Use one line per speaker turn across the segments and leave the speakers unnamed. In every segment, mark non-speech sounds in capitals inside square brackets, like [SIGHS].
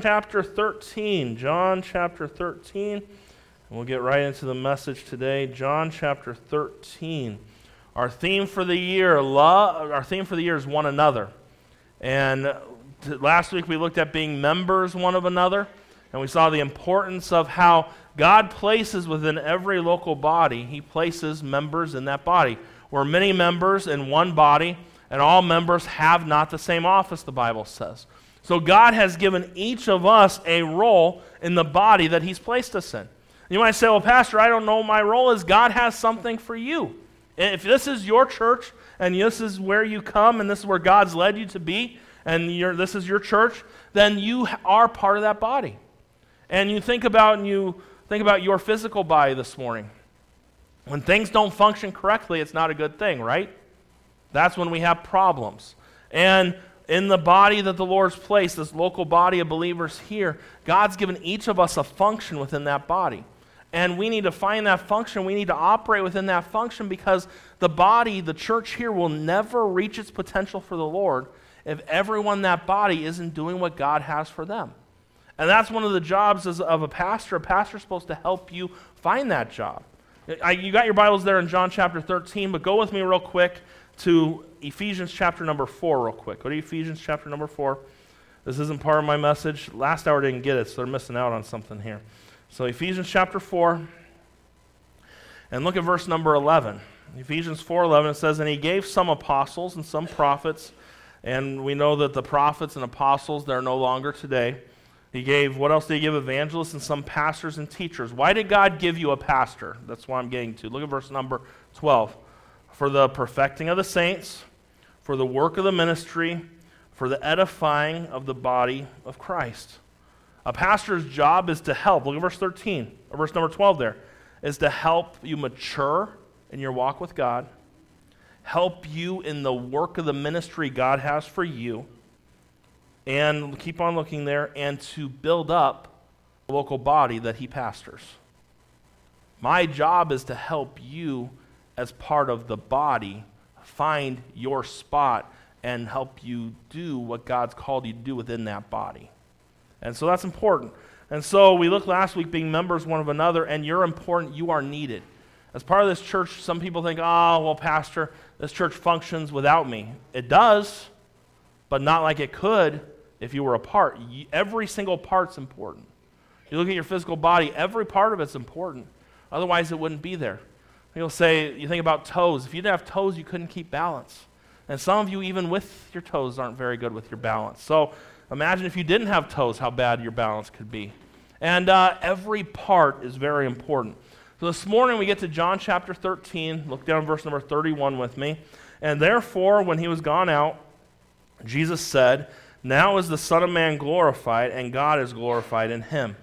chapter 13. John chapter 13. And we'll get right into the message today. John chapter 13. Our theme for the year, love, our theme for the year is one another. And uh, last week we looked at being members one of another, and we saw the importance of how God places within every local body, He places members in that body. We're many members in one body, and all members have not the same office, the Bible says. So God has given each of us a role in the body that He's placed us in. You might say, well, Pastor, I don't know my role is. God has something for you. If this is your church and this is where you come and this is where God's led you to be and this is your church, then you are part of that body. And you think about and you think about your physical body this morning. When things don't function correctly, it's not a good thing, right? That's when we have problems. And in the body that the Lord's placed, this local body of believers here, God's given each of us a function within that body. And we need to find that function. We need to operate within that function because the body, the church here, will never reach its potential for the Lord if everyone in that body isn't doing what God has for them. And that's one of the jobs of a pastor. A pastor is supposed to help you find that job. I, you got your Bibles there in John chapter 13, but go with me real quick to Ephesians chapter number 4, real quick. Go to Ephesians chapter number 4. This isn't part of my message. Last hour didn't get it, so they're missing out on something here. So, Ephesians chapter 4, and look at verse number 11. Ephesians 4:11 it says and he gave some apostles and some prophets and we know that the prophets and apostles they're no longer today. He gave what else did he give evangelists and some pastors and teachers. Why did God give you a pastor? That's what I'm getting to. Look at verse number 12 for the perfecting of the saints, for the work of the ministry, for the edifying of the body of Christ. A pastor's job is to help. Look at verse 13, or verse number 12 there, is to help you mature in your walk with God, help you in the work of the ministry God has for you, and keep on looking there, and to build up the local body that he pastors. My job is to help you as part of the body, find your spot and help you do what God's called you to do within that body. And so that's important. And so we looked last week being members one of another, and you're important, you are needed. As part of this church, some people think, oh, well, Pastor, this church functions without me. It does, but not like it could if you were a part. Every single part's important. You look at your physical body, every part of it's important. Otherwise, it wouldn't be there. You'll say, you think about toes. If you didn't have toes, you couldn't keep balance. And some of you, even with your toes, aren't very good with your balance. So imagine if you didn't have toes, how bad your balance could be. And uh, every part is very important. So this morning we get to John chapter 13. Look down verse number 31 with me. And therefore, when he was gone out, Jesus said, Now is the Son of Man glorified, and God is glorified in him.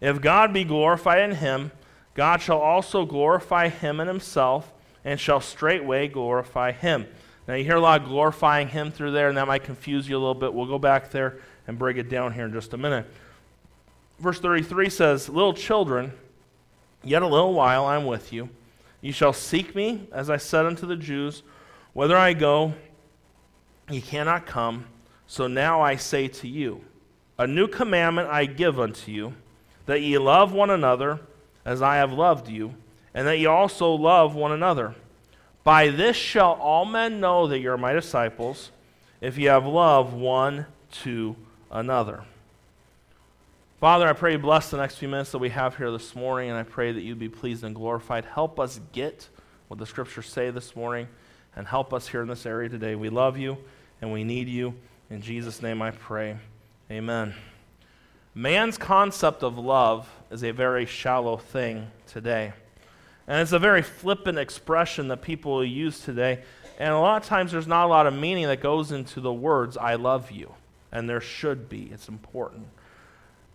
If God be glorified in him, God shall also glorify him in himself, and shall straightway glorify him. Now, you hear a lot of glorifying him through there, and that might confuse you a little bit. We'll go back there and break it down here in just a minute. Verse 33 says, Little children, yet a little while I'm with you. You shall seek me, as I said unto the Jews, Whither I go, ye cannot come. So now I say to you, A new commandment I give unto you, that ye love one another as I have loved you, and that ye also love one another. By this shall all men know that ye are my disciples, if ye have love one to another. Father, I pray you bless the next few minutes that we have here this morning, and I pray that you be pleased and glorified. Help us get what the scriptures say this morning, and help us here in this area today. We love you, and we need you. In Jesus' name I pray. Amen. Man's concept of love is a very shallow thing today. And it's a very flippant expression that people use today. And a lot of times there's not a lot of meaning that goes into the words, I love you. And there should be. It's important.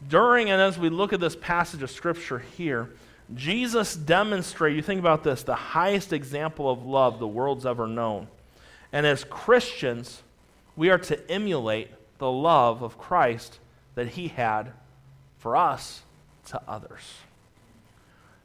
During and as we look at this passage of Scripture here, Jesus demonstrated, you think about this, the highest example of love the world's ever known. And as Christians, we are to emulate the love of Christ that he had for us to others.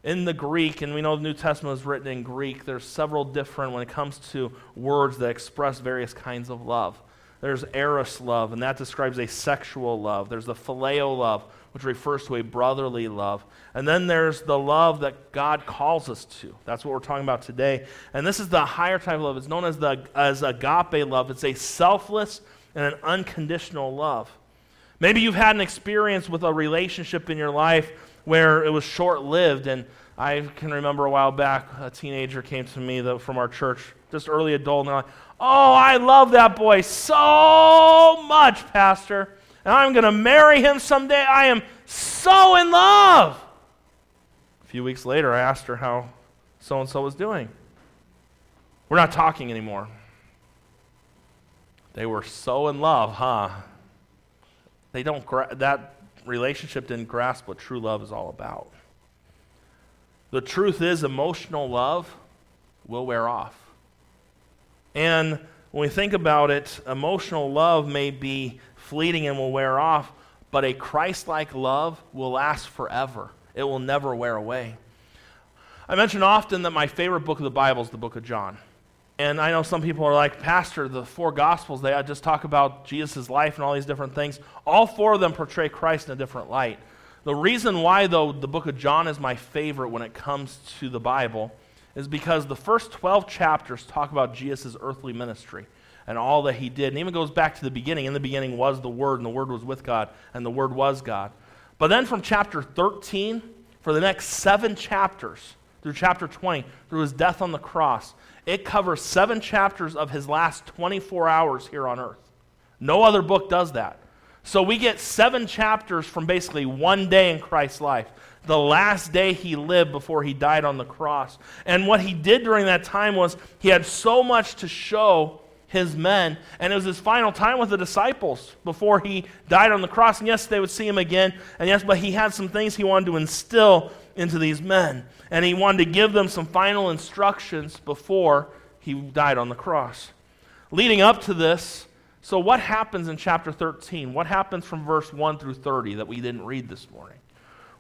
In the Greek, and we know the New Testament is written in Greek, there's several different when it comes to words that express various kinds of love. There's eros love, and that describes a sexual love. There's the phileo love, which refers to a brotherly love. And then there's the love that God calls us to. That's what we're talking about today. And this is the higher type of love. It's known as, the, as agape love. It's a selfless and an unconditional love. Maybe you've had an experience with a relationship in your life where it was short lived. And I can remember a while back, a teenager came to me from our church, just early adult, and like, Oh, I love that boy so much, Pastor. And I'm going to marry him someday. I am so in love. A few weeks later, I asked her how so and so was doing. We're not talking anymore. They were so in love, huh? They don't gra- that relationship didn't grasp what true love is all about. The truth is emotional love will wear off. And when we think about it, emotional love may be fleeting and will wear off, but a Christ like love will last forever. It will never wear away. I mention often that my favorite book of the Bible is the book of John. And I know some people are like, Pastor, the four Gospels, they uh, just talk about Jesus' life and all these different things. All four of them portray Christ in a different light. The reason why, though, the book of John is my favorite when it comes to the Bible is because the first 12 chapters talk about Jesus' earthly ministry and all that he did. And even goes back to the beginning. In the beginning was the Word, and the Word was with God, and the Word was God. But then from chapter 13, for the next seven chapters, through chapter 20, through his death on the cross, it covers seven chapters of his last 24 hours here on earth. No other book does that. So we get seven chapters from basically one day in Christ's life, the last day he lived before he died on the cross. And what he did during that time was he had so much to show his men, and it was his final time with the disciples before he died on the cross. And yes, they would see him again, and yes, but he had some things he wanted to instill into these men. And he wanted to give them some final instructions before he died on the cross. Leading up to this, so what happens in chapter 13? What happens from verse 1 through 30 that we didn't read this morning?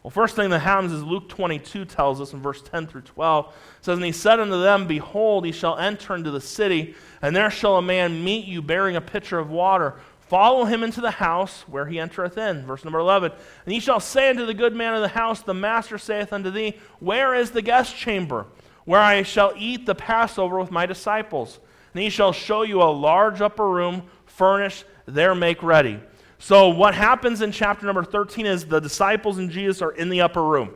Well, first thing that happens is Luke 22 tells us in verse 10 through 12. says, And he said unto them, Behold, ye shall enter into the city, and there shall a man meet you bearing a pitcher of water. Follow him into the house where he entereth in. Verse number 11. And he shall say unto the good man of the house, The master saith unto thee, Where is the guest chamber, where I shall eat the Passover with my disciples? And he shall show you a large upper room, furnished, there make ready. So, what happens in chapter number 13 is the disciples and Jesus are in the upper room.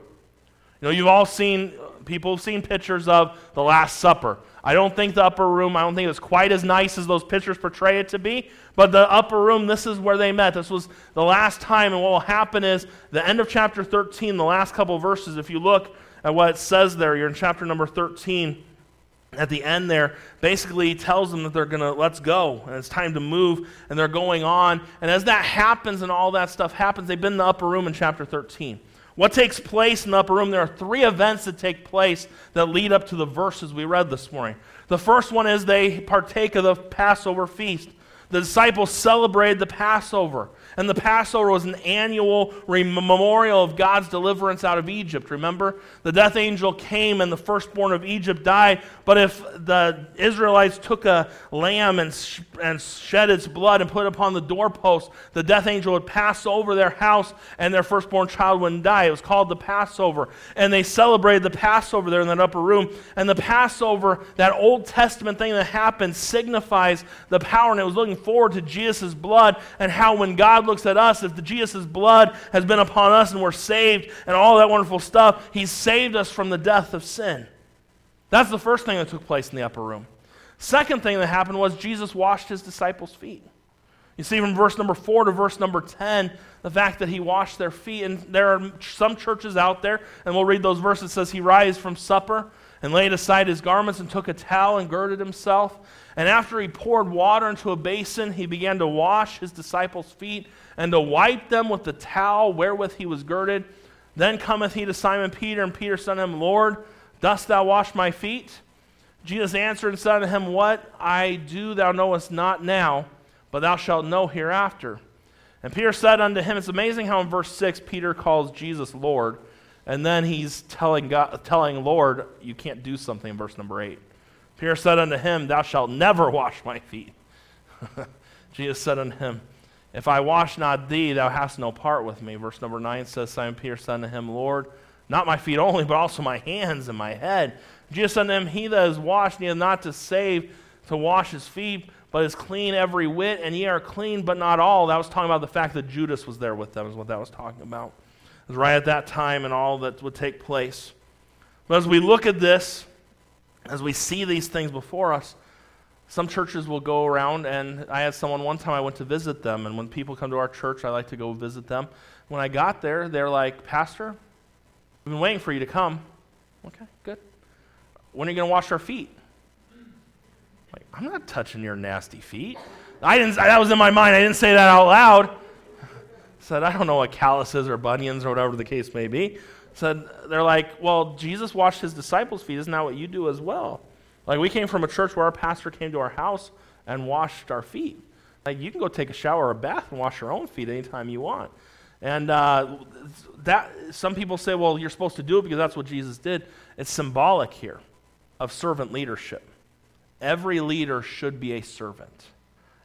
You know, you've all seen, people have seen pictures of the Last Supper. I don't think the upper room, I don't think it's quite as nice as those pictures portray it to be, but the upper room, this is where they met. This was the last time, and what will happen is the end of chapter 13, the last couple verses, if you look at what it says there, you're in chapter number 13. At the end there, basically tells them that they're going to let's go and it's time to move and they're going on. And as that happens and all that stuff happens, they've been in the upper room in chapter 13. What takes place in the upper room? There are three events that take place that lead up to the verses we read this morning. The first one is they partake of the Passover feast. The disciples celebrated the Passover. And the Passover was an annual memorial of God's deliverance out of Egypt. Remember? The death angel came and the firstborn of Egypt died. But if the Israelites took a lamb and, sh- and shed its blood and put it upon the doorpost, the death angel would pass over their house and their firstborn child wouldn't die. It was called the Passover. And they celebrated the Passover there in that upper room. And the Passover, that Old Testament thing that happened, signifies the power. And it was looking forward to Jesus' blood and how when God looks at us, if the Jesus' blood has been upon us and we're saved and all that wonderful stuff, He's saved us from the death of sin. That's the first thing that took place in the upper room. Second thing that happened was Jesus washed his disciples' feet. You see from verse number 4 to verse number 10, the fact that he washed their feet. And there are some churches out there, and we'll read those verses. It says, He rise from supper and laid aside his garments and took a towel and girded himself. And after he poured water into a basin, he began to wash his disciples' feet and to wipe them with the towel wherewith he was girded. Then cometh he to Simon Peter, and Peter said unto him, Lord, dost thou wash my feet? Jesus answered and said unto him, What I do thou knowest not now, but thou shalt know hereafter. And Peter said unto him, It's amazing how in verse 6 Peter calls Jesus Lord, and then he's telling, God, telling Lord, you can't do something in verse number 8. Peter said unto him, Thou shalt never wash my feet. [LAUGHS] Jesus said unto him, If I wash not thee, thou hast no part with me. Verse number 9 says, Simon Peter said unto him, Lord, not my feet only, but also my hands and my head. Jesus said unto him, He that is washed needeth not to save to wash his feet, but is clean every whit, and ye are clean, but not all. That was talking about the fact that Judas was there with them, is what that was talking about. It was right at that time and all that would take place. But as we look at this, as we see these things before us, some churches will go around, and I had someone one time I went to visit them, and when people come to our church, I like to go visit them. When I got there, they're like, Pastor, we've been waiting for you to come. Okay, good. When are you going to wash our feet? Like, I'm not touching your nasty feet. I didn't, that was in my mind. I didn't say that out loud. [LAUGHS] Said, I don't know what calluses or bunions or whatever the case may be. Said, they're like, well, Jesus washed his disciples' feet. Isn't that what you do as well? Like, we came from a church where our pastor came to our house and washed our feet. Like, you can go take a shower or a bath and wash your own feet anytime you want. And uh, that, some people say, well, you're supposed to do it because that's what Jesus did. It's symbolic here of servant leadership. Every leader should be a servant.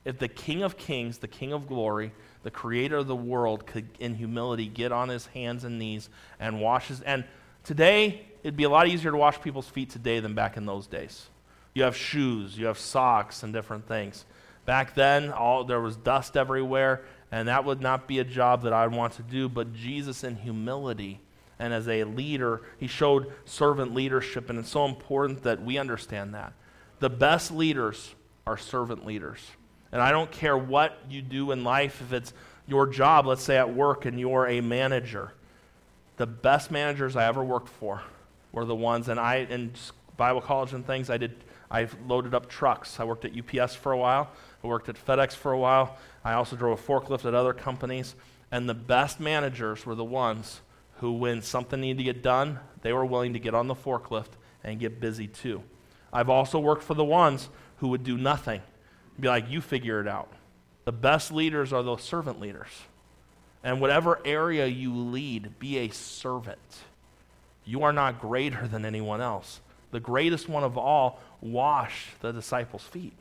If the King of Kings, the King of Glory, the creator of the world could, in humility, get on his hands and knees and wash his. And today, it'd be a lot easier to wash people's feet today than back in those days. You have shoes, you have socks, and different things. Back then, all, there was dust everywhere, and that would not be a job that I'd want to do. But Jesus, in humility, and as a leader, he showed servant leadership, and it's so important that we understand that. The best leaders are servant leaders. And I don't care what you do in life, if it's your job, let's say at work, and you're a manager. The best managers I ever worked for were the ones, and I, in Bible college and things, I did, I loaded up trucks. I worked at UPS for a while. I worked at FedEx for a while. I also drove a forklift at other companies. And the best managers were the ones who, when something needed to get done, they were willing to get on the forklift and get busy too. I've also worked for the ones who would do nothing. Be like, you figure it out. The best leaders are those servant leaders. And whatever area you lead, be a servant. You are not greater than anyone else. The greatest one of all washed the disciples' feet.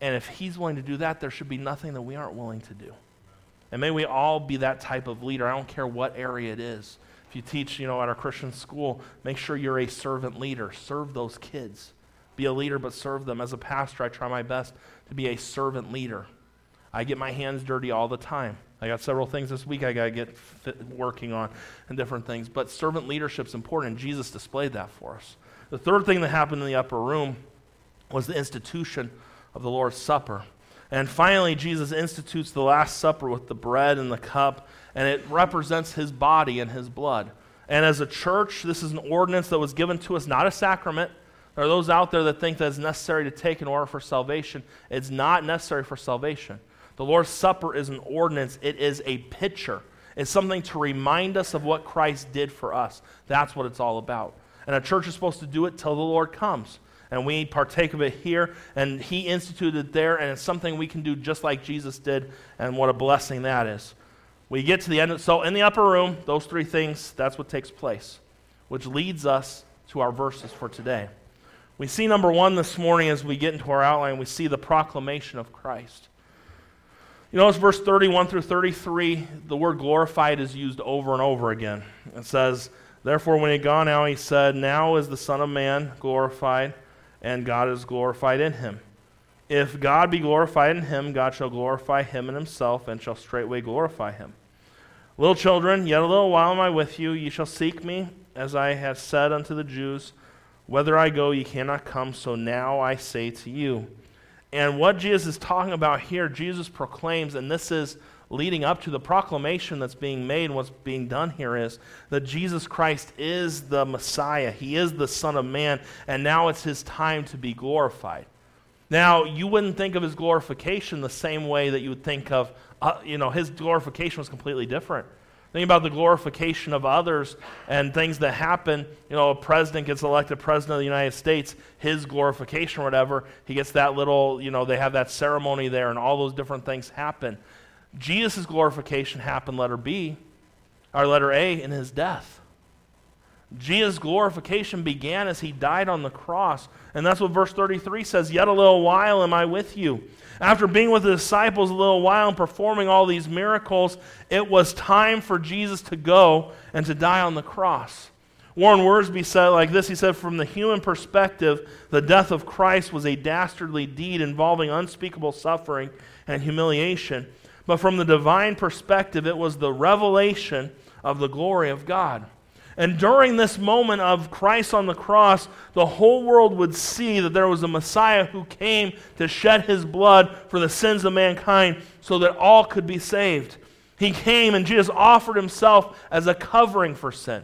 And if he's willing to do that, there should be nothing that we aren't willing to do. And may we all be that type of leader. I don't care what area it is. If you teach, you know, at our Christian school, make sure you're a servant leader. Serve those kids. Be a leader, but serve them. As a pastor, I try my best to be a servant leader. I get my hands dirty all the time. I got several things this week I got to get fit, working on and different things. But servant leadership is important, and Jesus displayed that for us. The third thing that happened in the upper room was the institution of the Lord's Supper. And finally, Jesus institutes the Last Supper with the bread and the cup, and it represents his body and his blood. And as a church, this is an ordinance that was given to us, not a sacrament. There are those out there that think that it's necessary to take in order for salvation. It's not necessary for salvation. The Lord's Supper is an ordinance, it is a picture. It's something to remind us of what Christ did for us. That's what it's all about. And a church is supposed to do it till the Lord comes and we partake of it here. And He instituted it there, and it's something we can do just like Jesus did, and what a blessing that is. We get to the end. Of, so, in the upper room, those three things, that's what takes place, which leads us to our verses for today. We see number one this morning as we get into our outline, we see the proclamation of Christ. You notice verse 31 through 33, the word glorified is used over and over again. It says, Therefore, when he had gone out, he said, Now is the Son of Man glorified and God is glorified in him. If God be glorified in him, God shall glorify him in himself, and shall straightway glorify him. Little children, yet a little while am I with you. Ye shall seek me, as I have said unto the Jews. Whither I go, ye cannot come, so now I say to you. And what Jesus is talking about here, Jesus proclaims, and this is leading up to the proclamation that's being made, what's being done here is that Jesus Christ is the Messiah. He is the Son of Man, and now it's his time to be glorified. Now, you wouldn't think of his glorification the same way that you would think of, uh, you know, his glorification was completely different. Think about the glorification of others and things that happen. You know, a president gets elected president of the United States, his glorification or whatever, he gets that little, you know, they have that ceremony there and all those different things happen. Jesus' glorification happened, letter B, or letter A, in his death. Jesus' glorification began as he died on the cross. And that's what verse 33 says Yet a little while am I with you. After being with the disciples a little while and performing all these miracles, it was time for Jesus to go and to die on the cross. Warren Wiersbe said like this He said, From the human perspective, the death of Christ was a dastardly deed involving unspeakable suffering and humiliation. But from the divine perspective, it was the revelation of the glory of God. And during this moment of Christ on the cross, the whole world would see that there was a Messiah who came to shed his blood for the sins of mankind so that all could be saved. He came and Jesus offered himself as a covering for sin.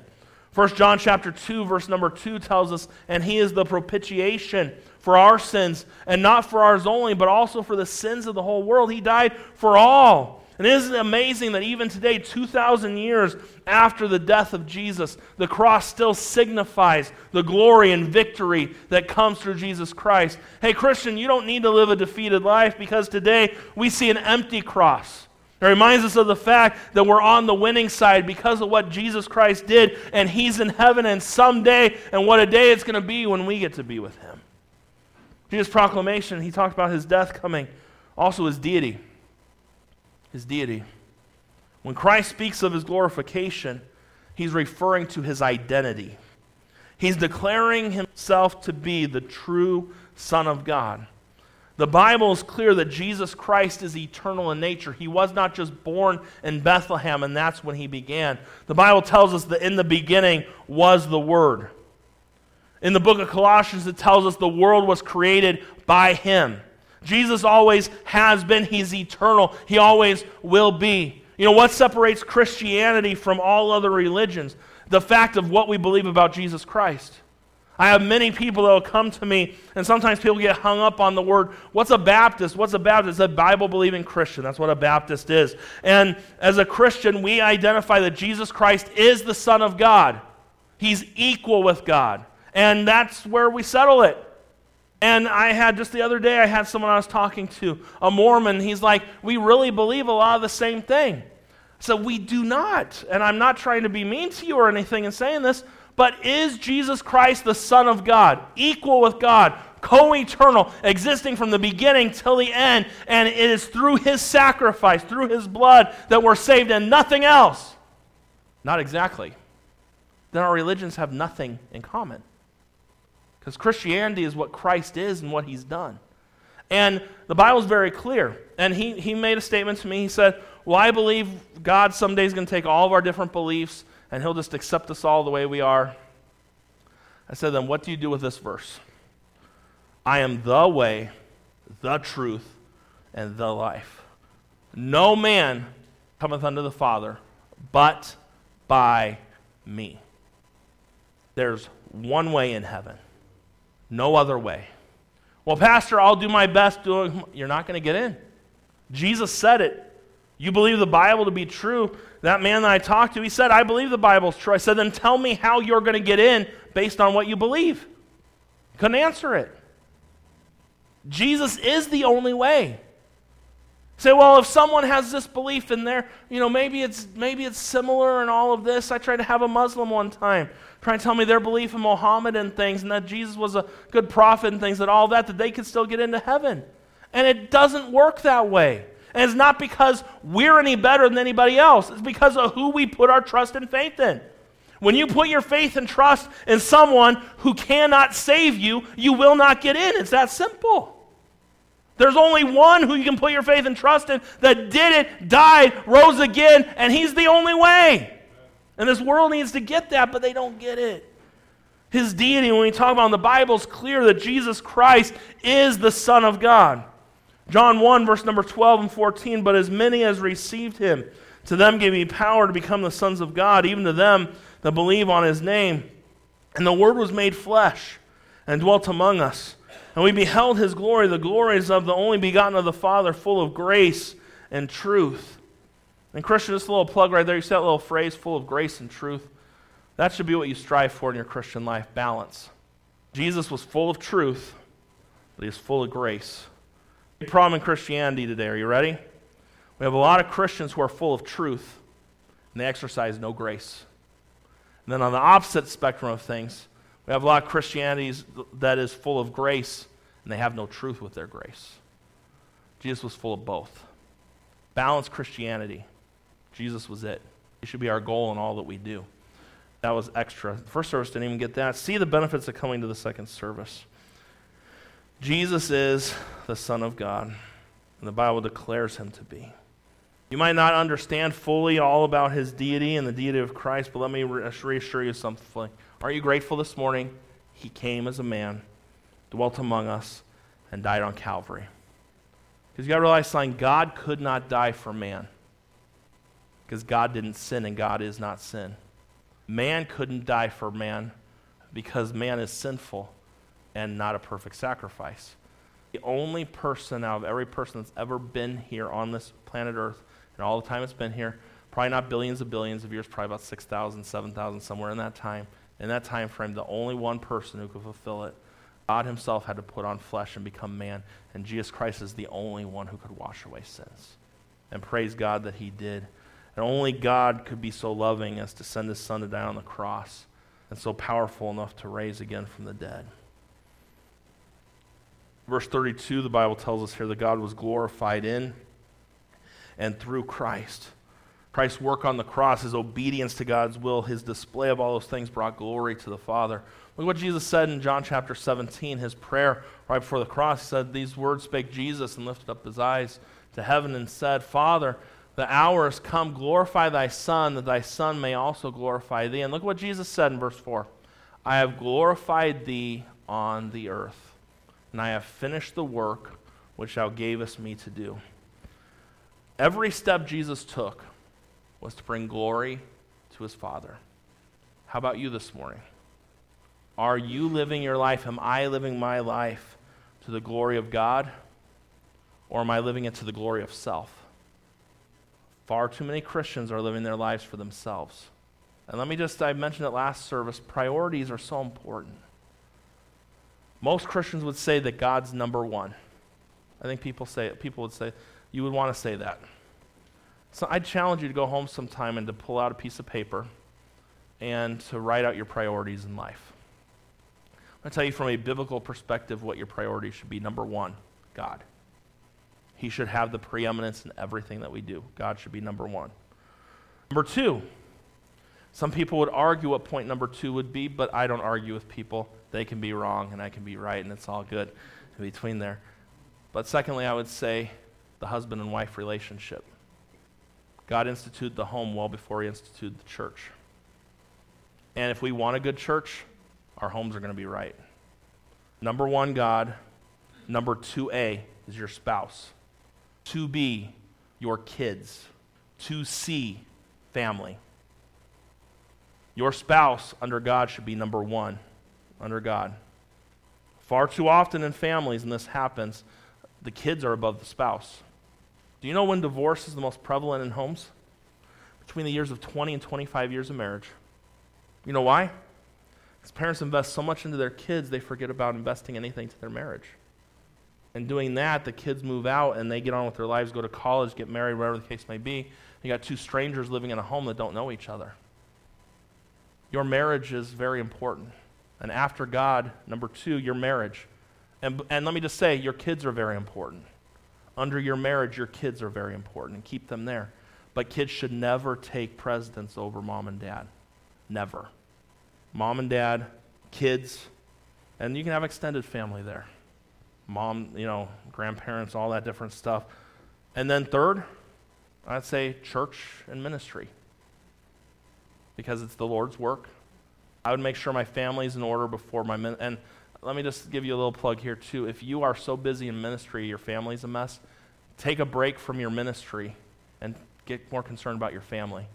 1 John chapter 2 verse number 2 tells us and he is the propitiation for our sins and not for ours only but also for the sins of the whole world. He died for all. And isn't it amazing that even today, 2,000 years after the death of Jesus, the cross still signifies the glory and victory that comes through Jesus Christ? Hey, Christian, you don't need to live a defeated life because today we see an empty cross. It reminds us of the fact that we're on the winning side because of what Jesus Christ did, and He's in heaven, and someday, and what a day it's going to be when we get to be with Him. Jesus' proclamation, He talked about His death coming, also His deity his deity. When Christ speaks of his glorification, he's referring to his identity. He's declaring himself to be the true Son of God. The Bible is clear that Jesus Christ is eternal in nature. He was not just born in Bethlehem, and that's when he began. The Bible tells us that in the beginning was the Word. In the book of Colossians, it tells us the world was created by him. Jesus always has been, He's eternal, He always will be. You know, what separates Christianity from all other religions? The fact of what we believe about Jesus Christ. I have many people that will come to me, and sometimes people get hung up on the word, what's a Baptist? What's a Baptist? It's a Bible believing Christian. That's what a Baptist is. And as a Christian, we identify that Jesus Christ is the Son of God, He's equal with God. And that's where we settle it. And I had just the other day, I had someone I was talking to, a Mormon. He's like, We really believe a lot of the same thing. So we do not. And I'm not trying to be mean to you or anything in saying this, but is Jesus Christ the Son of God, equal with God, co eternal, existing from the beginning till the end? And it is through his sacrifice, through his blood, that we're saved and nothing else? Not exactly. Then our religions have nothing in common. Because Christianity is what Christ is and what he's done. And the Bible is very clear. And he, he made a statement to me. He said, Well, I believe God someday is going to take all of our different beliefs and he'll just accept us all the way we are. I said, Then what do you do with this verse? I am the way, the truth, and the life. No man cometh unto the Father but by me. There's one way in heaven. No other way. Well, Pastor, I'll do my best doing. You're not going to get in. Jesus said it. You believe the Bible to be true. That man that I talked to, he said, I believe the Bible's true. I said, then tell me how you're going to get in based on what you believe. Couldn't answer it. Jesus is the only way. Say, well, if someone has this belief in there, you know, maybe it's maybe it's similar in all of this. I tried to have a Muslim one time trying to tell me their belief in Muhammad and things, and that Jesus was a good prophet and things, and all that, that they could still get into heaven. And it doesn't work that way. And it's not because we're any better than anybody else, it's because of who we put our trust and faith in. When you put your faith and trust in someone who cannot save you, you will not get in. It's that simple. There's only one who you can put your faith and trust in that did it, died, rose again, and he's the only way. And this world needs to get that, but they don't get it. His deity, when we talk about in the Bible, is clear that Jesus Christ is the Son of God. John 1, verse number 12 and 14, but as many as received him, to them gave he power to become the sons of God, even to them that believe on his name. And the Word was made flesh and dwelt among us. And we beheld his glory, the glories of the only begotten of the Father, full of grace and truth. And Christian, just a little plug right there. You see that little phrase, full of grace and truth? That should be what you strive for in your Christian life balance. Jesus was full of truth, but he was full of grace. Big problem in Christianity today. Are you ready? We have a lot of Christians who are full of truth, and they exercise no grace. And then on the opposite spectrum of things, we have a lot of Christianity that is full of grace, and they have no truth with their grace. Jesus was full of both. Balanced Christianity. Jesus was it. It should be our goal in all that we do. That was extra. The first service didn't even get that. See the benefits of coming to the second service. Jesus is the Son of God, and the Bible declares him to be. You might not understand fully all about his deity and the deity of Christ, but let me reassure you something. Aren't you grateful this morning? He came as a man, dwelt among us, and died on Calvary. Because you got to realize something God could not die for man. Because God didn't sin and God is not sin. Man couldn't die for man because man is sinful and not a perfect sacrifice. The only person out of every person that's ever been here on this planet Earth, and all the time it's been here, probably not billions of billions of years, probably about 6,000, 7,000, somewhere in that time. In that time frame, the only one person who could fulfill it, God Himself had to put on flesh and become man, and Jesus Christ is the only one who could wash away sins. And praise God that He did. And only God could be so loving as to send His Son to die on the cross, and so powerful enough to raise again from the dead. Verse 32, the Bible tells us here that God was glorified in and through Christ. Christ's work on the cross, his obedience to God's will, his display of all those things brought glory to the Father. Look what Jesus said in John chapter 17, his prayer right before the cross. He said, These words spake Jesus and lifted up his eyes to heaven and said, Father, the hour come, glorify thy Son, that thy Son may also glorify thee. And look what Jesus said in verse 4 I have glorified thee on the earth and I have finished the work which thou gavest me to do. Every step Jesus took was to bring glory to his Father. How about you this morning? Are you living your life? Am I living my life to the glory of God? Or am I living it to the glory of self? Far too many Christians are living their lives for themselves. And let me just, I mentioned it last service, priorities are so important. Most Christians would say that God's number one. I think people say people would say you would want to say that. So I'd challenge you to go home sometime and to pull out a piece of paper and to write out your priorities in life. I'm going to tell you from a biblical perspective what your priorities should be. Number one, God. He should have the preeminence in everything that we do. God should be number one. Number two, some people would argue what point number two would be, but I don't argue with people. They can be wrong and I can be right, and it's all good in between there. But secondly, I would say the husband and wife relationship. God instituted the home well before he instituted the church. And if we want a good church, our homes are going to be right. Number one, God. Number 2A is your spouse. 2B, your kids. to see family. Your spouse under God should be number one under God. Far too often in families, and this happens, the kids are above the spouse. Do you know when divorce is the most prevalent in homes? Between the years of 20 and 25 years of marriage. You know why? Because parents invest so much into their kids, they forget about investing anything to their marriage. And doing that, the kids move out and they get on with their lives, go to college, get married, whatever the case may be. You got two strangers living in a home that don't know each other. Your marriage is very important. And after God, number two, your marriage. And, and let me just say, your kids are very important. Under your marriage, your kids are very important, and keep them there. But kids should never take precedence over mom and dad. Never. Mom and dad, kids, and you can have extended family there. Mom, you know, grandparents, all that different stuff. And then third, I'd say church and ministry. Because it's the Lord's work I would make sure my family's in order before my min- and let me just give you a little plug here too. If you are so busy in ministry, your family's a mess, take a break from your ministry and get more concerned about your family.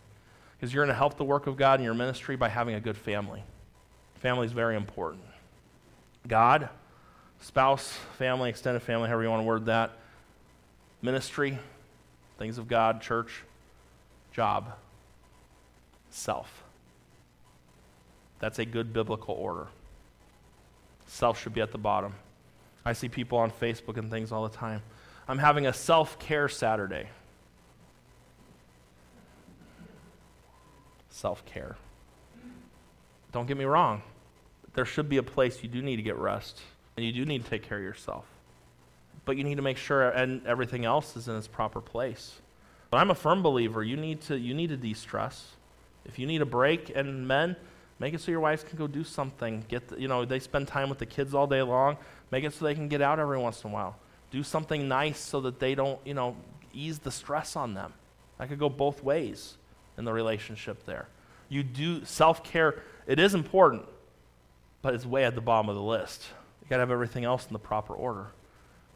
Because you're going to help the work of God in your ministry by having a good family. Family is very important. God, spouse, family, extended family, however you want to word that, ministry, things of God, church, job, self. That's a good biblical order. Self should be at the bottom. I see people on Facebook and things all the time. I'm having a self care Saturday. Self care. Don't get me wrong. There should be a place you do need to get rest, and you do need to take care of yourself. But you need to make sure and everything else is in its proper place. But I'm a firm believer. You need to you need to de-stress. If you need a break, and men, make it so your wives can go do something. Get the, you know they spend time with the kids all day long. Make it so they can get out every once in a while. Do something nice so that they don't you know ease the stress on them. That could go both ways in the relationship there. You do self care. It is important, but it's way at the bottom of the list. Got to have everything else in the proper order.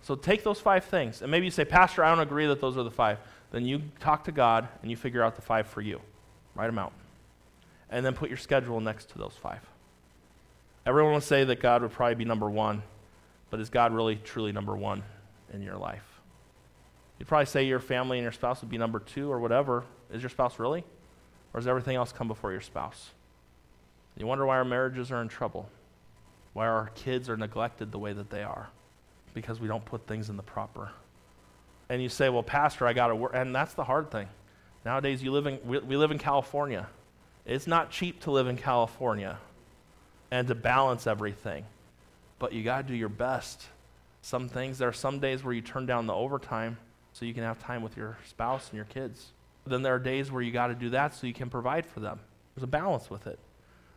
So take those five things. And maybe you say, Pastor, I don't agree that those are the five. Then you talk to God and you figure out the five for you. Write them out. And then put your schedule next to those five. Everyone would say that God would probably be number one, but is God really, truly number one in your life? You'd probably say your family and your spouse would be number two or whatever. Is your spouse really? Or does everything else come before your spouse? You wonder why our marriages are in trouble, why our kids are neglected the way that they are because we don't put things in the proper. And you say, well, Pastor, I got to work. And that's the hard thing. Nowadays, you live in, we, we live in California. It's not cheap to live in California and to balance everything, but you got to do your best. Some things, there are some days where you turn down the overtime so you can have time with your spouse and your kids. Then there are days where you got to do that so you can provide for them. There's a balance with it.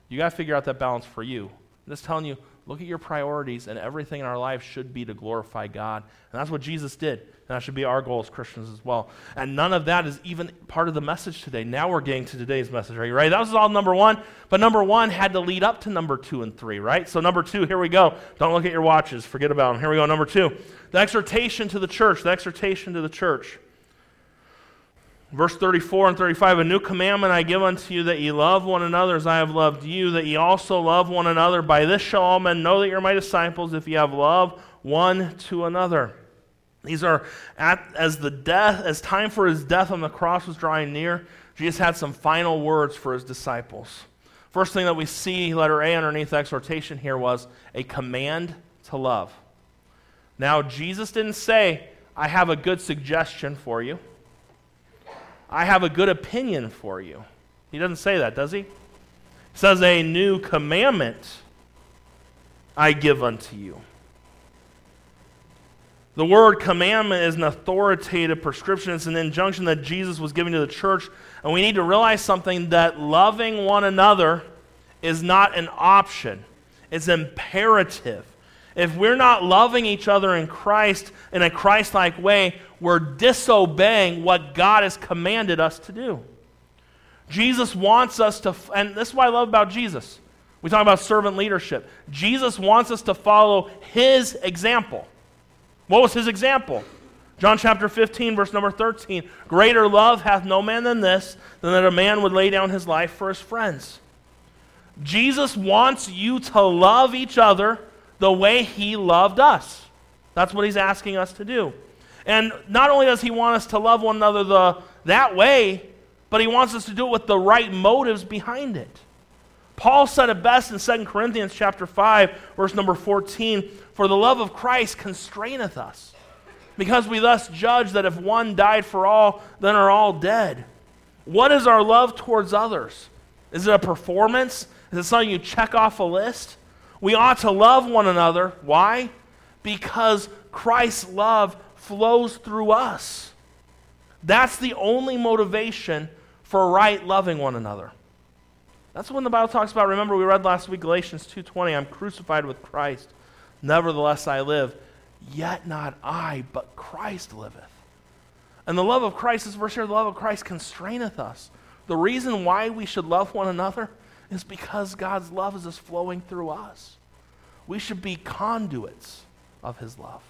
You got to figure out that balance for you. I'm just telling you, Look at your priorities, and everything in our life should be to glorify God. And that's what Jesus did. And that should be our goal as Christians as well. And none of that is even part of the message today. Now we're getting to today's message. Are you ready? That was all number one. But number one had to lead up to number two and three, right? So, number two, here we go. Don't look at your watches. Forget about them. Here we go. Number two, the exhortation to the church. The exhortation to the church. Verse 34 and 35 A new commandment I give unto you that ye love one another as I have loved you, that ye also love one another. By this shall all men know that you're my disciples if ye have love one to another. These are at, as the death, as time for his death on the cross was drawing near, Jesus had some final words for his disciples. First thing that we see, letter A underneath exhortation here, was a command to love. Now, Jesus didn't say, I have a good suggestion for you. I have a good opinion for you. He doesn't say that, does he? He says, A new commandment I give unto you. The word commandment is an authoritative prescription. It's an injunction that Jesus was giving to the church. And we need to realize something that loving one another is not an option, it's imperative. If we're not loving each other in Christ in a Christ like way, we're disobeying what God has commanded us to do. Jesus wants us to, and this is what I love about Jesus. We talk about servant leadership. Jesus wants us to follow his example. What was his example? John chapter 15, verse number 13. Greater love hath no man than this, than that a man would lay down his life for his friends. Jesus wants you to love each other the way he loved us. That's what he's asking us to do. And not only does he want us to love one another the, that way, but he wants us to do it with the right motives behind it. Paul said it best in 2 Corinthians chapter 5, verse number 14, for the love of Christ constraineth us, because we thus judge that if one died for all, then are all dead. What is our love towards others? Is it a performance? Is it something you check off a list? We ought to love one another. Why? Because Christ's love flows through us. That's the only motivation for right loving one another. That's when the Bible talks about, remember we read last week Galatians 2:20, I'm crucified with Christ. Nevertheless I live, yet not I, but Christ liveth. And the love of Christ, this verse here, the love of Christ constraineth us. The reason why we should love one another is because God's love is just flowing through us. We should be conduits of His love.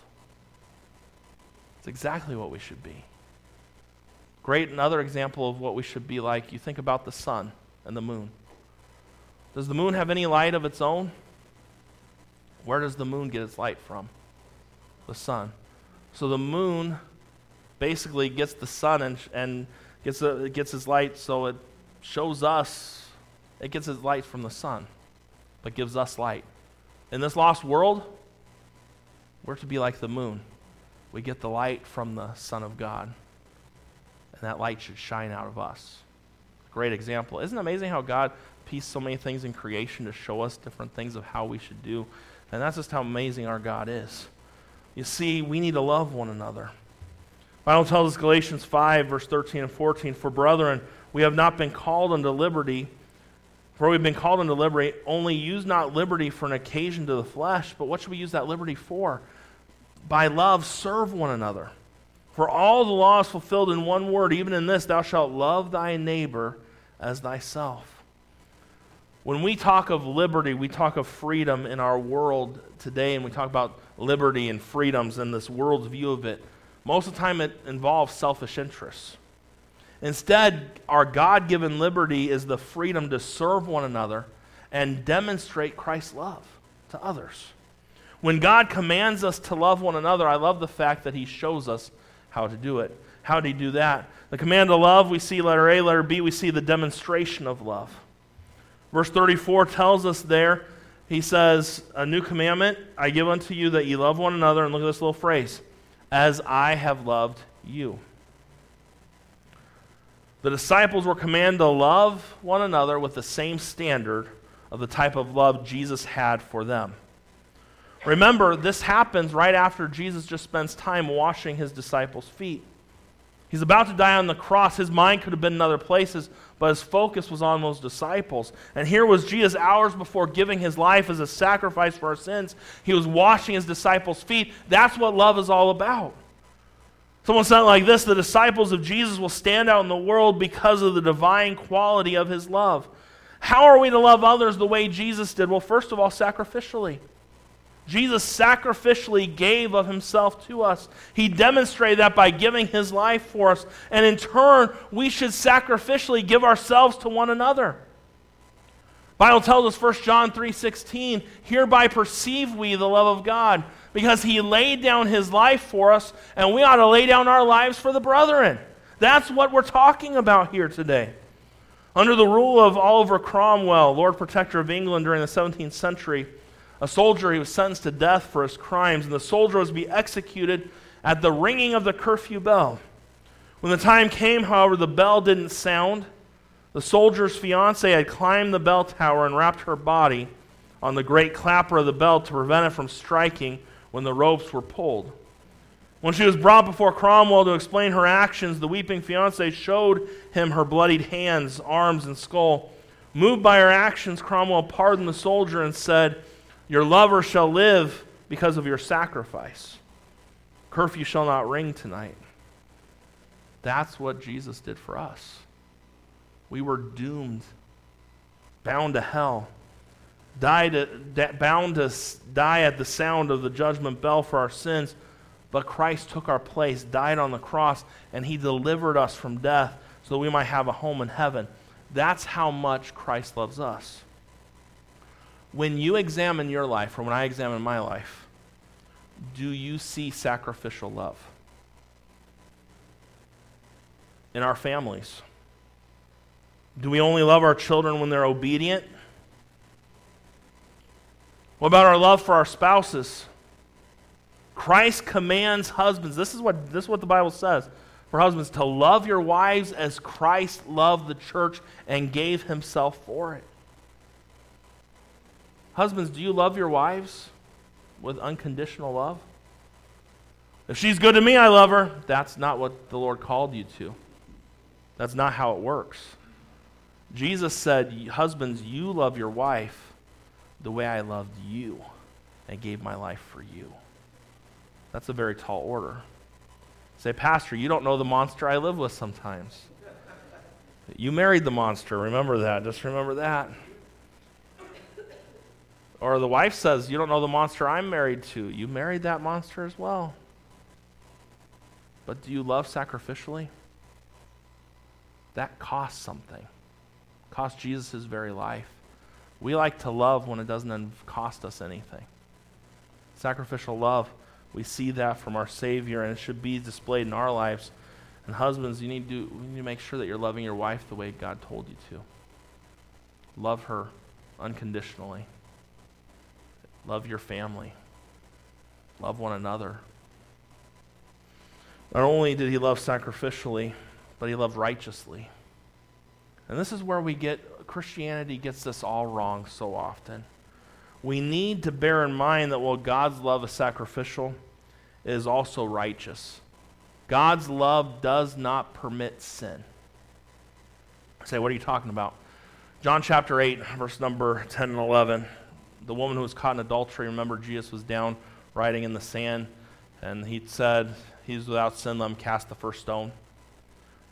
It's exactly what we should be. Great, another example of what we should be like. You think about the sun and the moon. Does the moon have any light of its own? Where does the moon get its light from? The sun. So the moon basically gets the sun and, and gets, a, gets its light so it shows us it gets its light from the sun, but gives us light. In this lost world, we're to be like the moon. We get the light from the Son of God, and that light should shine out of us. great example. Isn't it amazing how God pieced so many things in creation to show us different things of how we should do? And that's just how amazing our God is. You see, we need to love one another. Bible tells us Galatians 5, verse 13 and 14, For brethren, we have not been called unto liberty, for we've been called unto liberty, only use not liberty for an occasion to the flesh, but what should we use that liberty for? By love, serve one another. For all the law is fulfilled in one word, even in this, thou shalt love thy neighbor as thyself. When we talk of liberty, we talk of freedom in our world today, and we talk about liberty and freedoms and this world's view of it. Most of the time, it involves selfish interests. Instead, our God given liberty is the freedom to serve one another and demonstrate Christ's love to others. When God commands us to love one another, I love the fact that He shows us how to do it. How did He do that? The command to love, we see letter A, letter B, we see the demonstration of love. Verse 34 tells us there, He says, A new commandment I give unto you that ye love one another. And look at this little phrase as I have loved you. The disciples were commanded to love one another with the same standard of the type of love Jesus had for them. Remember, this happens right after Jesus just spends time washing his disciples' feet. He's about to die on the cross. His mind could have been in other places, but his focus was on those disciples. And here was Jesus hours before giving his life as a sacrifice for our sins. He was washing his disciples' feet. That's what love is all about. Someone said like this The disciples of Jesus will stand out in the world because of the divine quality of his love. How are we to love others the way Jesus did? Well, first of all, sacrificially. Jesus sacrificially gave of himself to us. He demonstrated that by giving his life for us. And in turn, we should sacrificially give ourselves to one another. Bible tells us 1 John 3:16, hereby perceive we the love of God, because he laid down his life for us, and we ought to lay down our lives for the brethren. That's what we're talking about here today. Under the rule of Oliver Cromwell, Lord Protector of England during the 17th century, a soldier he was sentenced to death for his crimes, and the soldier was to be executed at the ringing of the curfew bell. When the time came, however, the bell didn't sound. The soldier's fiancee had climbed the bell tower and wrapped her body on the great clapper of the bell to prevent it from striking when the ropes were pulled. When she was brought before Cromwell to explain her actions, the weeping fiancee showed him her bloodied hands, arms, and skull. Moved by her actions, Cromwell pardoned the soldier and said, your lover shall live because of your sacrifice. Curfew shall not ring tonight. That's what Jesus did for us. We were doomed, bound to hell, at, bound to die at the sound of the judgment bell for our sins. But Christ took our place, died on the cross, and he delivered us from death so that we might have a home in heaven. That's how much Christ loves us when you examine your life, or when I examine my life, do you see sacrificial love? In our families, do we only love our children when they're obedient? What about our love for our spouses? Christ commands husbands. This is what, this is what the Bible says for husbands to love your wives as Christ loved the church and gave himself for it. Husbands, do you love your wives with unconditional love? If she's good to me, I love her. That's not what the Lord called you to. That's not how it works. Jesus said, Husbands, you love your wife the way I loved you and gave my life for you. That's a very tall order. Say, Pastor, you don't know the monster I live with sometimes. You married the monster. Remember that. Just remember that. Or the wife says, You don't know the monster I'm married to. You married that monster as well. But do you love sacrificially? That costs something. Cost Jesus his very life. We like to love when it doesn't cost us anything. Sacrificial love, we see that from our Savior, and it should be displayed in our lives. And husbands, you need to, you need to make sure that you're loving your wife the way God told you to. Love her unconditionally. Love your family. Love one another. Not only did he love sacrificially, but he loved righteously. And this is where we get Christianity gets this all wrong so often. We need to bear in mind that while God's love is sacrificial, it is also righteous. God's love does not permit sin. I say, what are you talking about? John chapter 8, verse number 10 and 11. The woman who was caught in adultery, remember, Jesus was down writing in the sand, and he said, He's without sin, let him cast the first stone.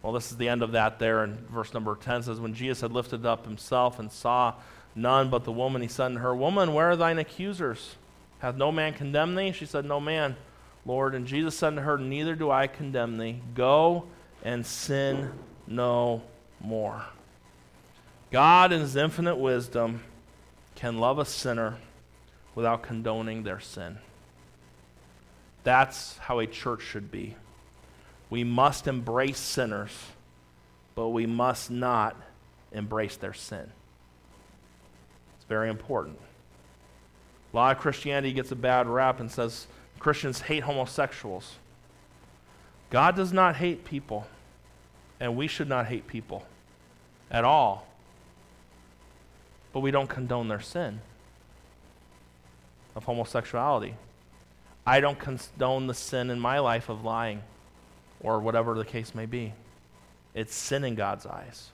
Well, this is the end of that there, and verse number 10 says, When Jesus had lifted up himself and saw none but the woman, he said to her, Woman, where are thine accusers? Hath no man condemned thee? She said, No man, Lord. And Jesus said to her, Neither do I condemn thee. Go and sin no more. God, in his infinite wisdom, can love a sinner without condoning their sin. That's how a church should be. We must embrace sinners, but we must not embrace their sin. It's very important. A lot of Christianity gets a bad rap and says Christians hate homosexuals. God does not hate people, and we should not hate people at all. But we don't condone their sin of homosexuality. I don't condone the sin in my life of lying or whatever the case may be. It's sin in God's eyes.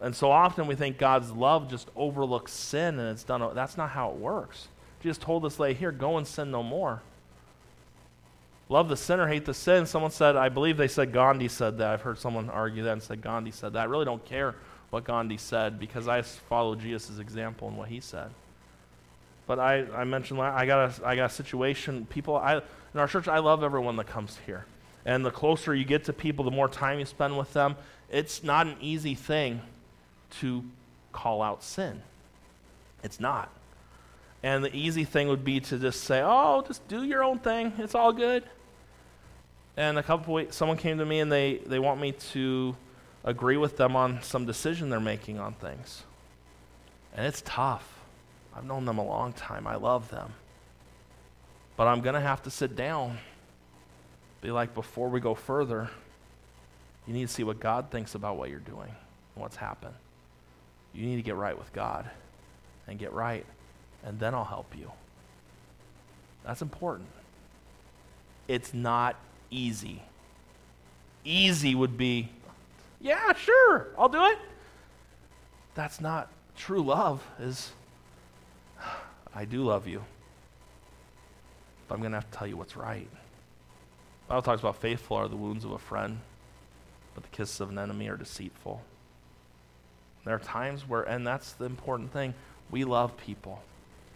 And so often we think God's love just overlooks sin and it's done. That's not how it works. Jesus told us, lay here, go and sin no more. Love the sinner, hate the sin. Someone said, I believe they said Gandhi said that. I've heard someone argue that and said Gandhi said that. I really don't care what Gandhi said because I follow Jesus' example and what he said. But I, I mentioned I got a, I got a situation. People I, in our church, I love everyone that comes here. And the closer you get to people, the more time you spend with them. It's not an easy thing to call out sin. It's not. And the easy thing would be to just say, "Oh, just do your own thing. It's all good." And a couple weeks, someone came to me and they, they want me to agree with them on some decision they're making on things. And it's tough. I've known them a long time. I love them. But I'm going to have to sit down. Be like, before we go further, you need to see what God thinks about what you're doing and what's happened. You need to get right with God and get right, and then I'll help you. That's important. It's not easy. Easy would be, yeah, sure, I'll do it. That's not true love, is [SIGHS] I do love you, but I'm going to have to tell you what's right. The Bible talks about faithful are the wounds of a friend, but the kisses of an enemy are deceitful. There are times where, and that's the important thing, we love people.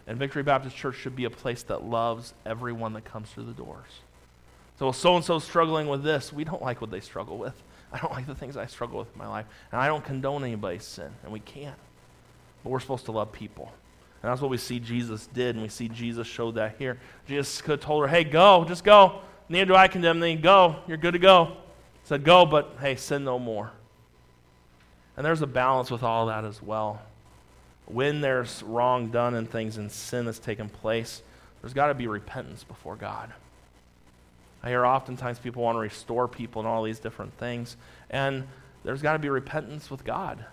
And Victory Baptist Church should be a place that loves everyone that comes through the doors. So, so and so struggling with this, we don't like what they struggle with. I don't like the things I struggle with in my life. And I don't condone anybody's sin, and we can't. But we're supposed to love people. And that's what we see Jesus did, and we see Jesus showed that here. Jesus could have told her, hey, go, just go. Neither do I condemn thee. Go, you're good to go. Said, go, but hey, sin no more. And there's a balance with all that as well. When there's wrong done and things and sin that's taken place, there's got to be repentance before God. I hear oftentimes people want to restore people and all these different things, and there's got to be repentance with God.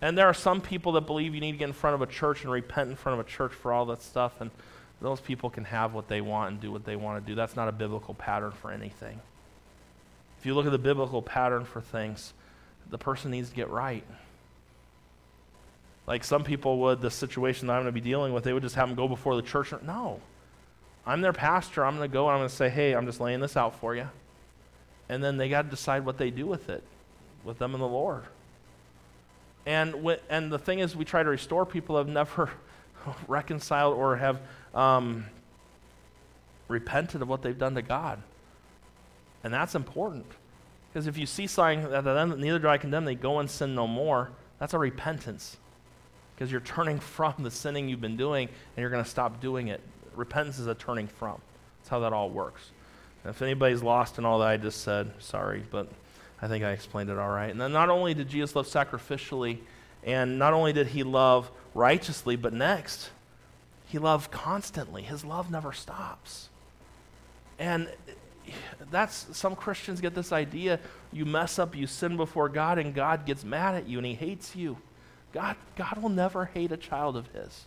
And there are some people that believe you need to get in front of a church and repent in front of a church for all that stuff, and those people can have what they want and do what they want to do. That's not a biblical pattern for anything. If you look at the biblical pattern for things, the person needs to get right. Like some people would, the situation that I'm going to be dealing with, they would just have them go before the church. No. I'm their pastor. I'm going to go and I'm going to say, hey, I'm just laying this out for you. And then they got to decide what they do with it, with them and the Lord. And, w- and the thing is, we try to restore people who have never [LAUGHS] reconciled or have um, repented of what they've done to God. And that's important. Because if you see something that neither do I condemn, they go and sin no more, that's a repentance. Because you're turning [LAUGHS] from the sinning you've been doing and you're going to stop doing it. Repentance is a turning from. That's how that all works. And if anybody's lost in all that I just said, sorry, but I think I explained it all right. And then not only did Jesus love sacrificially, and not only did he love righteously, but next, he loved constantly. His love never stops. And that's some Christians get this idea you mess up, you sin before God, and God gets mad at you and he hates you. God, God will never hate a child of his.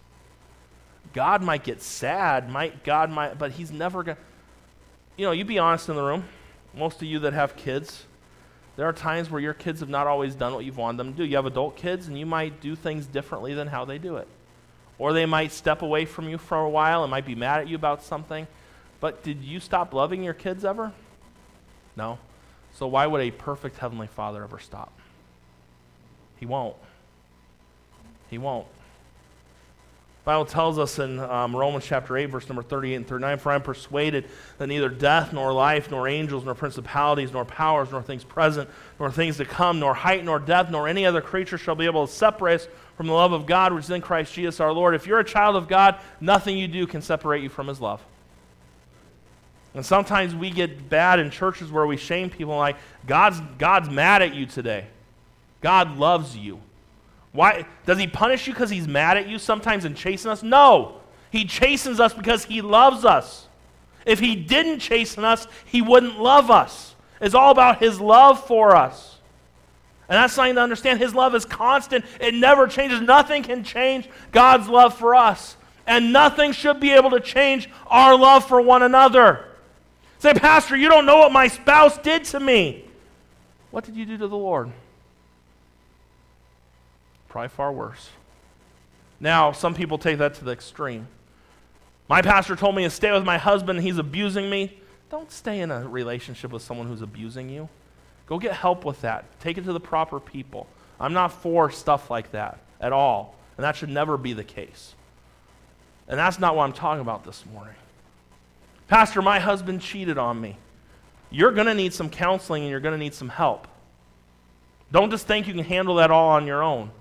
God might get sad, might God might, but he's never going to. You know, you be honest in the room. Most of you that have kids, there are times where your kids have not always done what you've wanted them to do. You have adult kids, and you might do things differently than how they do it. Or they might step away from you for a while and might be mad at you about something. But did you stop loving your kids ever? No. So why would a perfect Heavenly Father ever stop? He won't. He won't. Bible tells us in um, Romans chapter 8, verse number 38 and 39, For I am persuaded that neither death, nor life, nor angels, nor principalities, nor powers, nor things present, nor things to come, nor height, nor depth, nor any other creature shall be able to separate us from the love of God which is in Christ Jesus our Lord. If you're a child of God, nothing you do can separate you from his love. And sometimes we get bad in churches where we shame people like, God's, God's mad at you today. God loves you. Why does he punish you because he's mad at you sometimes and chasing us? No. He chastens us because he loves us. If he didn't chasten us, he wouldn't love us. It's all about his love for us. And that's something to understand. His love is constant, it never changes. Nothing can change God's love for us. And nothing should be able to change our love for one another. Say, Pastor, you don't know what my spouse did to me. What did you do to the Lord? Probably far worse. Now, some people take that to the extreme. My pastor told me to stay with my husband, he's abusing me. Don't stay in a relationship with someone who's abusing you. Go get help with that. Take it to the proper people. I'm not for stuff like that at all. And that should never be the case. And that's not what I'm talking about this morning. Pastor, my husband cheated on me. You're going to need some counseling and you're going to need some help. Don't just think you can handle that all on your own.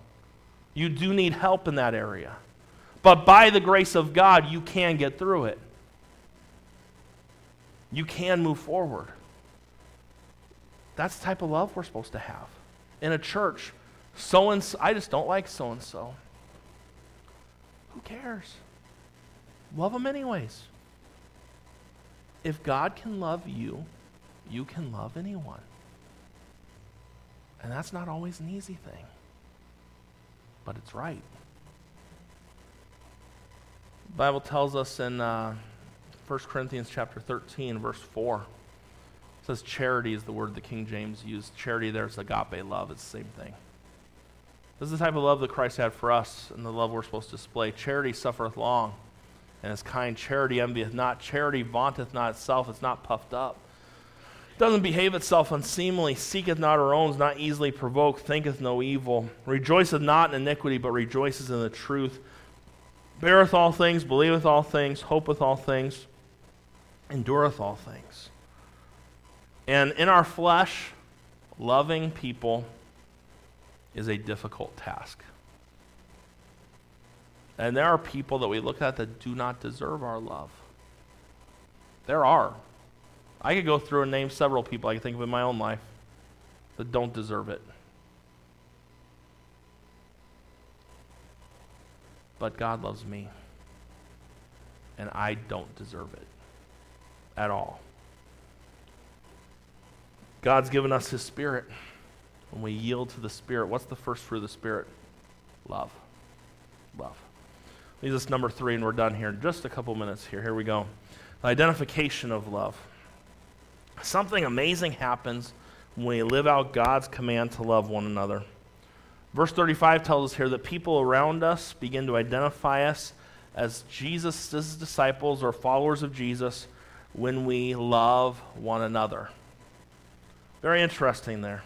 You do need help in that area. But by the grace of God, you can get through it. You can move forward. That's the type of love we're supposed to have. In a church, so and so, I just don't like so and so. Who cares? Love them anyways. If God can love you, you can love anyone. And that's not always an easy thing but it's right. The Bible tells us in uh, 1 Corinthians chapter 13, verse 4. It says charity is the word the King James used. Charity there is agape love. It's the same thing. This is the type of love that Christ had for us and the love we're supposed to display. Charity suffereth long and is kind. Charity envieth not. Charity vaunteth not itself. It's not puffed up doesn't behave itself unseemly, seeketh not her own, is not easily provoked, thinketh no evil, rejoiceth not in iniquity, but rejoices in the truth, beareth all things, believeth all things, hopeth all things, endureth all things. And in our flesh, loving people is a difficult task. And there are people that we look at that do not deserve our love. There are. I could go through and name several people I can think of in my own life that don't deserve it. But God loves me. And I don't deserve it at all. God's given us His Spirit. When we yield to the Spirit, what's the first fruit of the Spirit? Love. Love. Leads us number three, and we're done here in just a couple minutes here. Here we go. The identification of love. Something amazing happens when we live out God's command to love one another. Verse 35 tells us here that people around us begin to identify us as Jesus' disciples or followers of Jesus when we love one another. Very interesting there.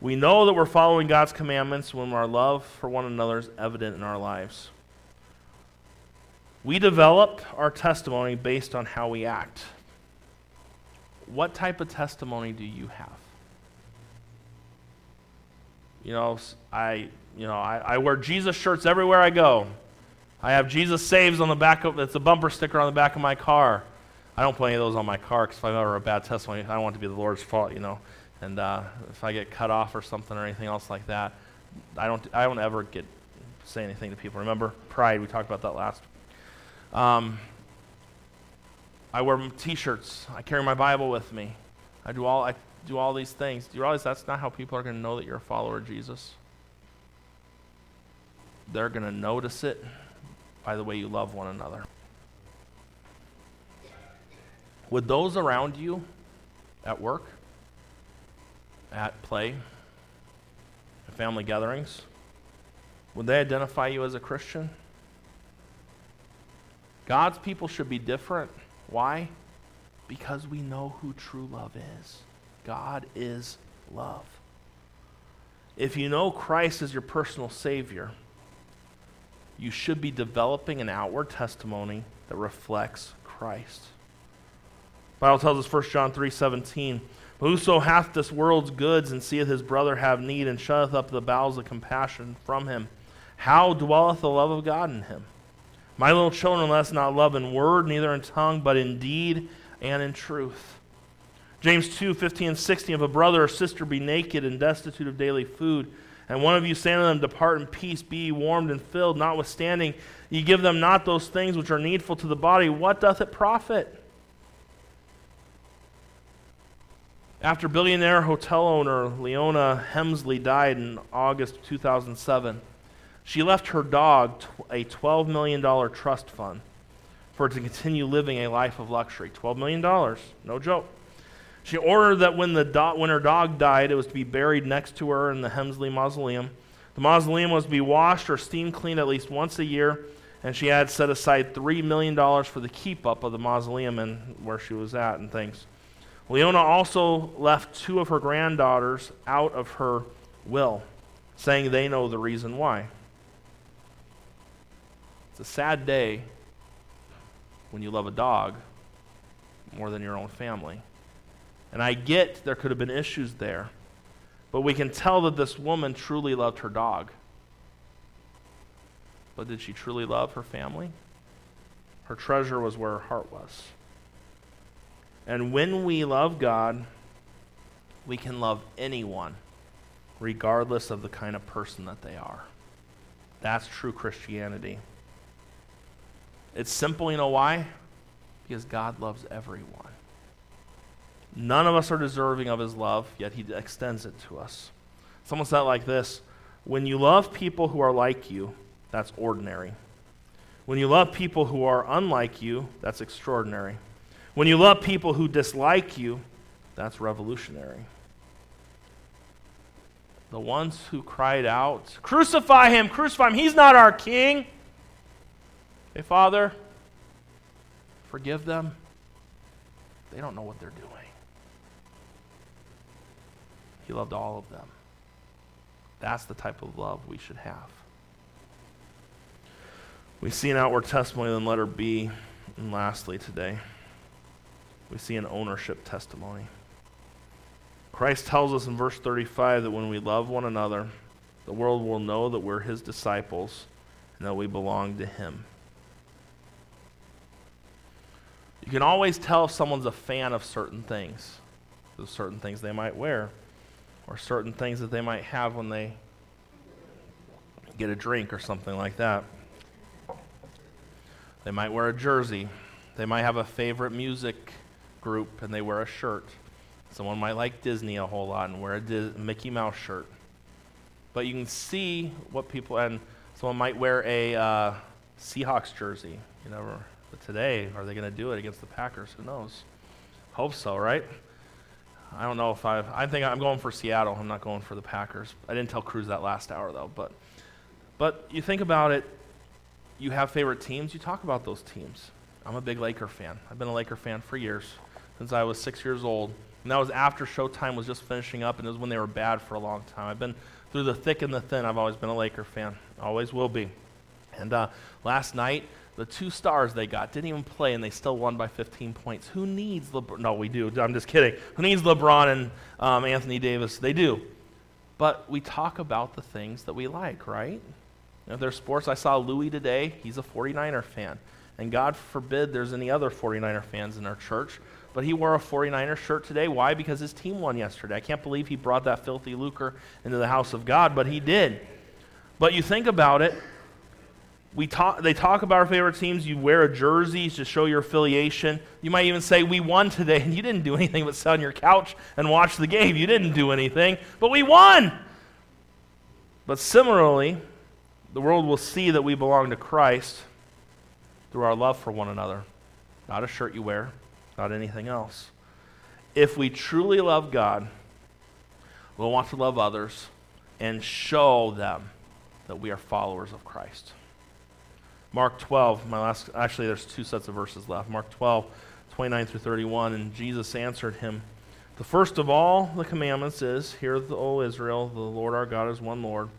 We know that we're following God's commandments when our love for one another is evident in our lives. We develop our testimony based on how we act what type of testimony do you have? You know, I, you know, I, I wear Jesus shirts everywhere I go. I have Jesus saves on the back of, it's a bumper sticker on the back of my car. I don't put any of those on my car because if I ever a bad testimony, I don't want it to be the Lord's fault, you know. And uh, if I get cut off or something or anything else like that, I don't, I don't ever get say anything to people. Remember pride? We talked about that last. Um, I wear t-shirts. I carry my Bible with me. I do all I do all these things. Do you realize that's not how people are going to know that you're a follower of Jesus? They're going to notice it by the way you love one another. Would those around you at work, at play, at family gatherings, would they identify you as a Christian? God's people should be different. Why? Because we know who true love is. God is love. If you know Christ as your personal Savior, you should be developing an outward testimony that reflects Christ. Bible tells us 1 John 3 17. But whoso hath this world's goods and seeth his brother have need and shutteth up the bowels of compassion from him, how dwelleth the love of God in him? My little children, let us not love in word, neither in tongue, but in deed and in truth. James 2 15 and 16. If a brother or sister be naked and destitute of daily food, and one of you say unto them, Depart in peace, be ye warmed and filled, notwithstanding ye give them not those things which are needful to the body, what doth it profit? After billionaire hotel owner Leona Helmsley died in August 2007, she left her dog a $12 million trust fund for it to continue living a life of luxury. $12 million, no joke. She ordered that when, the do- when her dog died, it was to be buried next to her in the Helmsley Mausoleum. The mausoleum was to be washed or steam cleaned at least once a year, and she had set aside $3 million for the keep up of the mausoleum and where she was at and things. Leona also left two of her granddaughters out of her will, saying they know the reason why. It's a sad day when you love a dog more than your own family. And I get there could have been issues there, but we can tell that this woman truly loved her dog. But did she truly love her family? Her treasure was where her heart was. And when we love God, we can love anyone, regardless of the kind of person that they are. That's true Christianity. It's simple, you know why? Because God loves everyone. None of us are deserving of his love, yet he extends it to us. Someone said like this When you love people who are like you, that's ordinary. When you love people who are unlike you, that's extraordinary. When you love people who dislike you, that's revolutionary. The ones who cried out, Crucify him, crucify him, he's not our king. Hey, Father, forgive them. They don't know what they're doing. He loved all of them. That's the type of love we should have. We see an outward testimony in letter B. And lastly, today, we see an ownership testimony. Christ tells us in verse 35 that when we love one another, the world will know that we're his disciples and that we belong to him. You can always tell if someone's a fan of certain things, of certain things they might wear, or certain things that they might have when they get a drink or something like that. They might wear a jersey. They might have a favorite music group and they wear a shirt. Someone might like Disney a whole lot and wear a Dis- Mickey Mouse shirt. But you can see what people, and someone might wear a uh, Seahawks jersey. You never, but today, are they going to do it against the Packers? Who knows? Hope so, right? I don't know if I've, I think I'm going for Seattle. I'm not going for the Packers. I didn't tell Cruz that last hour, though. But, but you think about it, you have favorite teams, you talk about those teams. I'm a big Laker fan. I've been a Laker fan for years, since I was six years old. And that was after Showtime was just finishing up, and it was when they were bad for a long time. I've been through the thick and the thin. I've always been a Laker fan. Always will be. And uh, last night, the two stars they got didn't even play, and they still won by 15 points. Who needs LeBron? No, we do. I'm just kidding. Who needs LeBron and um, Anthony Davis? They do. But we talk about the things that we like, right? You know, there's sports. I saw Louis today. He's a 49er fan. And God forbid there's any other 49er fans in our church. But he wore a 49er shirt today. Why? Because his team won yesterday. I can't believe he brought that filthy lucre into the house of God, but he did. But you think about it, we talk, they talk about our favorite teams. You wear a jersey to show your affiliation. You might even say, We won today, and [LAUGHS] you didn't do anything but sit on your couch and watch the game. You didn't do anything, but we won. But similarly, the world will see that we belong to Christ through our love for one another. Not a shirt you wear, not anything else. If we truly love God, we'll want to love others and show them that we are followers of Christ. Mark 12, my last, actually, there's two sets of verses left. Mark 12, 29 through 31. And Jesus answered him, The first of all the commandments is, Hear, O Israel, the Lord our God is one Lord.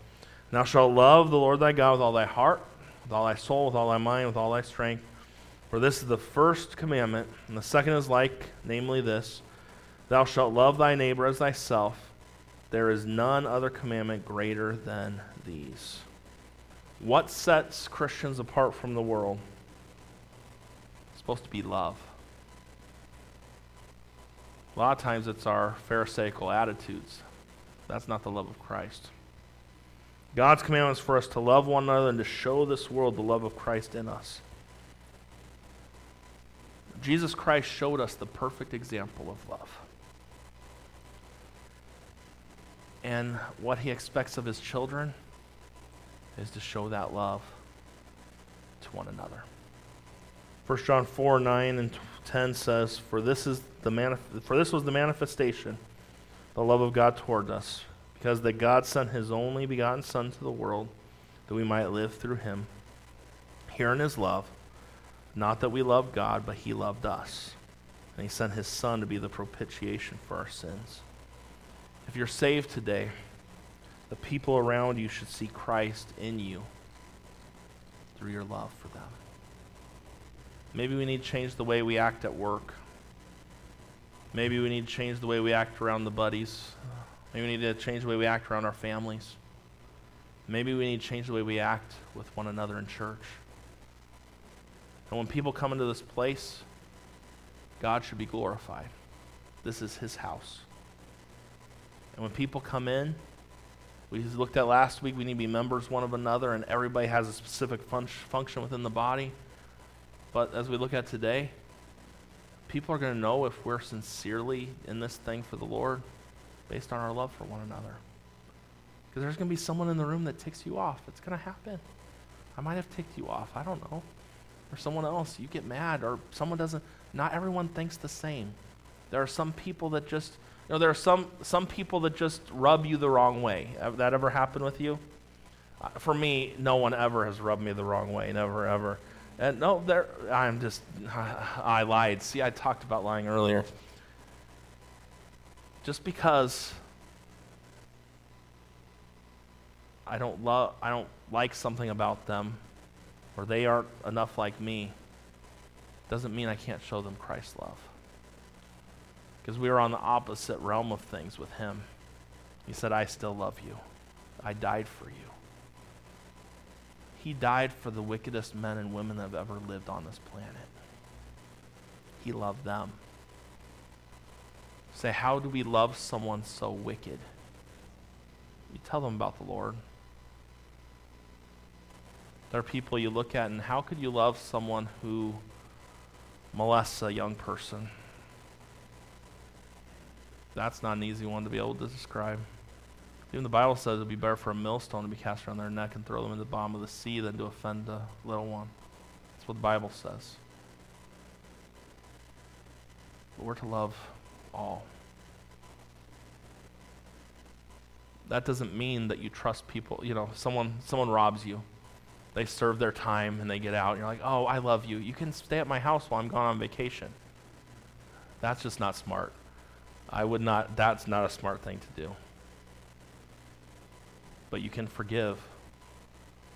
Thou shalt love the Lord thy God with all thy heart, with all thy soul, with all thy mind, with all thy strength. For this is the first commandment, and the second is like, namely this Thou shalt love thy neighbor as thyself. There is none other commandment greater than these. What sets Christians apart from the world? It's supposed to be love. A lot of times it's our Pharisaical attitudes. That's not the love of Christ. God's commandment is for us to love one another and to show this world the love of Christ in us. Jesus Christ showed us the perfect example of love. And what he expects of his children is to show that love to one another. 1 John 4 9 and 10 says, For this, is the manif- for this was the manifestation, the love of God toward us, because that God sent his only begotten Son to the world, that we might live through him. Herein is love, not that we loved God, but he loved us. And he sent his Son to be the propitiation for our sins. If you're saved today, the people around you should see Christ in you through your love for them. Maybe we need to change the way we act at work. Maybe we need to change the way we act around the buddies. Maybe we need to change the way we act around our families. Maybe we need to change the way we act with one another in church. And when people come into this place, God should be glorified. This is His house. And when people come in, we looked at last week, we need to be members one of another, and everybody has a specific fun- function within the body. But as we look at today, people are going to know if we're sincerely in this thing for the Lord based on our love for one another. Because there's going to be someone in the room that ticks you off. It's going to happen. I might have ticked you off. I don't know. Or someone else, you get mad, or someone doesn't. Not everyone thinks the same. There are some people that just, you know, there are some, some people that just rub you the wrong way. Have that ever happened with you? Uh, for me, no one ever has rubbed me the wrong way. Never, ever. And no, there, I'm just, [SIGHS] I lied. See, I talked about lying earlier just because I don't love I don't like something about them or they aren't enough like me doesn't mean I can't show them Christ's love. Because we are on the opposite realm of things with him. He said, I still love you. I died for you. He died for the wickedest men and women that have ever lived on this planet. He loved them. Say, how do we love someone so wicked? You tell them about the Lord. There are people you look at, and how could you love someone who molests a young person? That's not an easy one to be able to describe. Even the Bible says it'd be better for a millstone to be cast around their neck and throw them into the bottom of the sea than to offend a little one. That's what the Bible says. But we're to love all. That doesn't mean that you trust people. You know, someone someone robs you. They serve their time and they get out. And you're like, oh, I love you. You can stay at my house while I'm gone on vacation. That's just not smart. I would not, that's not a smart thing to do. But you can forgive.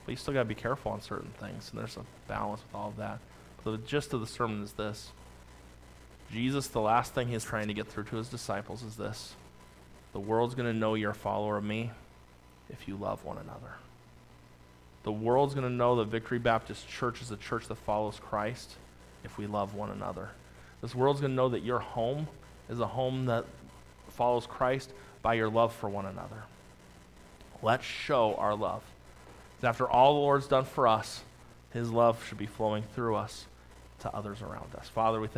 But you still got to be careful on certain things. And there's a balance with all of that. But the gist of the sermon is this Jesus, the last thing he's trying to get through to his disciples is this the world's going to know you're a follower of me if you love one another. The world's going to know that Victory Baptist Church is a church that follows Christ if we love one another. This world's going to know that your home is a home that follows Christ by your love for one another. Let's show our love. After all the Lord's done for us, His love should be flowing through us to others around us. Father, we thank